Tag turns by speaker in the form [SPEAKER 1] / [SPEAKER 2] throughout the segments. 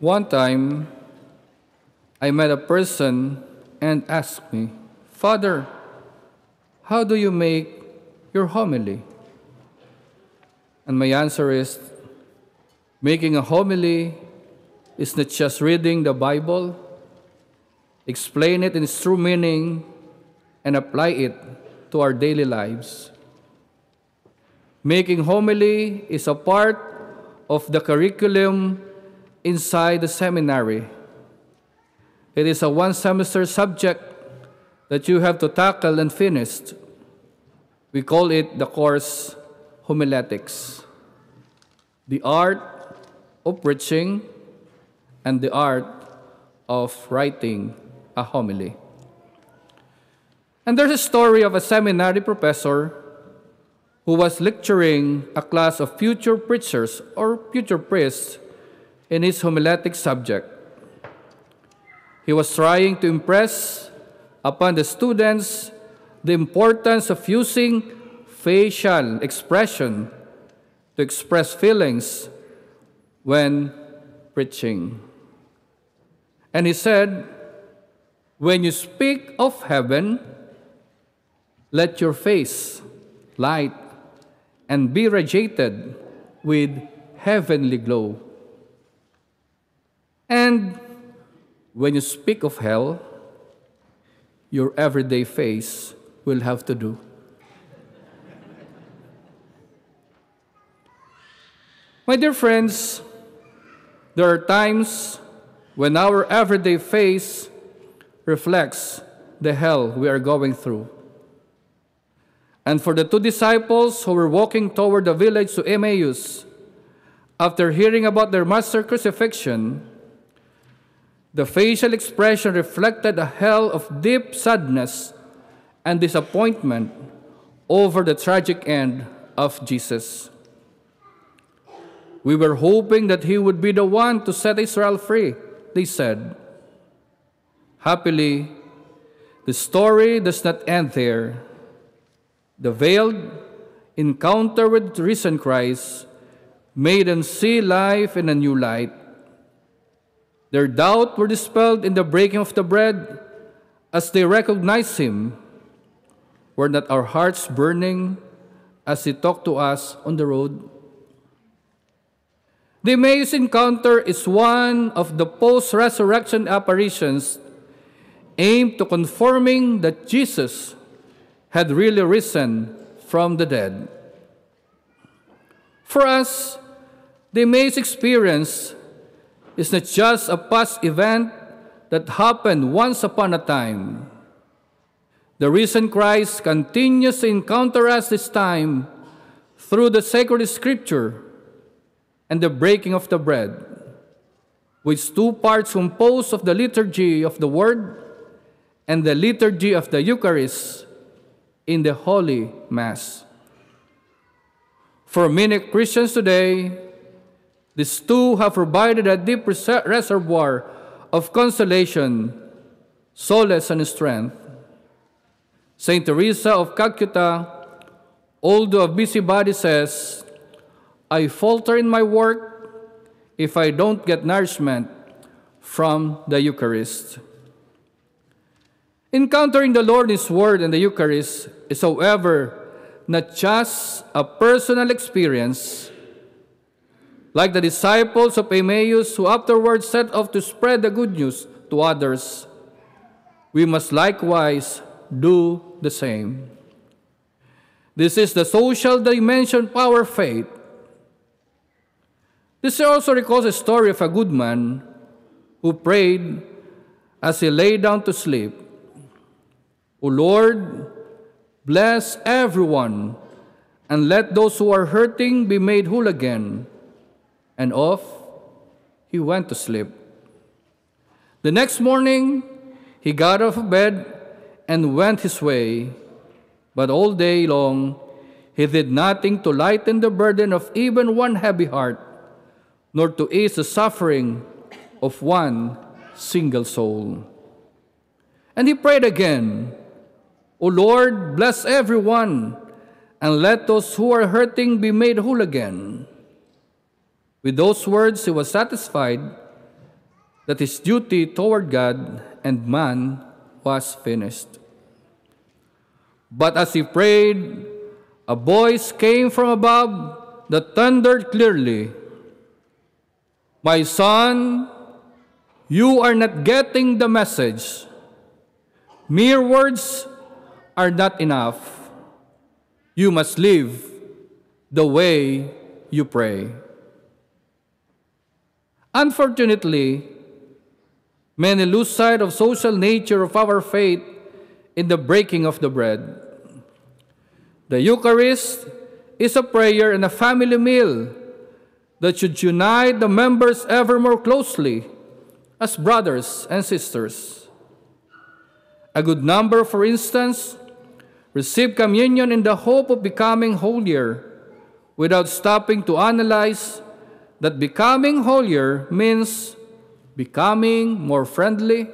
[SPEAKER 1] One time, I met a person and asked me, Father, how do you make your homily? And my answer is making a homily is not just reading the Bible, explain it in its true meaning, and apply it to our daily lives. Making homily is a part of the curriculum inside the seminary. It is a one semester subject that you have to tackle and finish. We call it the course homiletics. The art of preaching and the art of writing a homily. And there's a story of a seminary professor who was lecturing a class of future preachers or future priests in his homiletic subject. He was trying to impress upon the students the importance of using facial expression to express feelings when preaching. And he said, When you speak of heaven, let your face light and be radiated with heavenly glow. And when you speak of hell, your everyday face will have to do. My dear friends, there are times when our everyday face reflects the hell we are going through. And for the two disciples who were walking toward the village to Emmaus, after hearing about their master crucifixion, the facial expression reflected a hell of deep sadness and disappointment over the tragic end of Jesus. We were hoping that he would be the one to set Israel free, they said. Happily, the story does not end there. The veiled encounter with risen Christ made them see life in a new light. Their doubt were dispelled in the breaking of the bread as they recognized him. Were not our hearts burning as he talked to us on the road? The Emmaus encounter is one of the post-resurrection apparitions aimed to confirming that Jesus had really risen from the dead. For us, the Emmaus experience is not just a past event that happened once upon a time. The risen Christ continues to encounter us this time through the sacred scripture and the breaking of the bread, which two parts composed of the liturgy of the Word and the liturgy of the Eucharist in the Holy Mass. For many Christians today, these two have provided a deep reservoir of consolation, solace, and strength. Saint Teresa of Calcutta, although a busybody, says, I falter in my work if I don't get nourishment from the Eucharist. Encountering the Lord in His Word and the Eucharist is, however, not just a personal experience. Like the disciples of Emmaus who afterwards set off to spread the good news to others, we must likewise do the same. This is the social dimension of our faith. This also recalls a story of a good man who prayed as he lay down to sleep. O Lord, bless everyone and let those who are hurting be made whole again. And off he went to sleep. The next morning, he got out of bed and went his way, but all day long he did nothing to lighten the burden of even one heavy heart, nor to ease the suffering of one single soul. And he prayed again, O Lord, bless everyone, and let those who are hurting be made whole again. With those words, he was satisfied that his duty toward God and man was finished. But as he prayed, a voice came from above that thundered clearly My son, you are not getting the message. Mere words are not enough. You must live the way you pray. Unfortunately, many lose sight of social nature of our faith in the breaking of the bread. The Eucharist is a prayer and a family meal that should unite the members ever more closely as brothers and sisters. A good number, for instance, receive communion in the hope of becoming holier without stopping to analyze that becoming holier means becoming more friendly,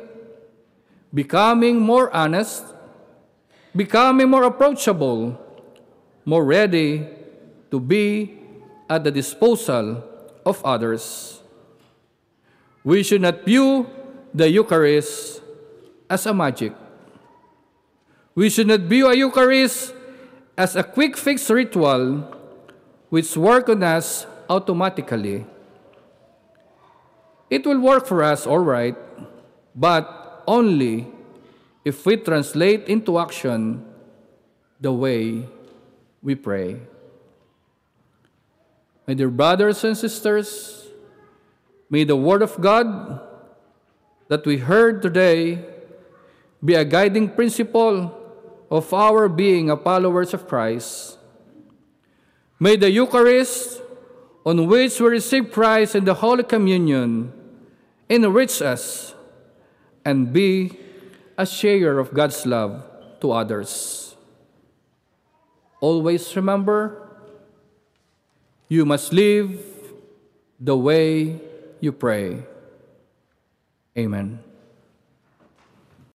[SPEAKER 1] becoming more honest, becoming more approachable, more ready to be at the disposal of others. We should not view the Eucharist as a magic. We should not view a Eucharist as a quick fix ritual which works on us automatically. It will work for us all right, but only if we translate into action the way we pray. My dear brothers and sisters, may the Word of God that we heard today be a guiding principle of our being a followers of Christ. May the Eucharist, on which we receive Christ in the Holy Communion, enrich us and be a sharer of God's love to others. Always remember, you must live the way you pray. Amen.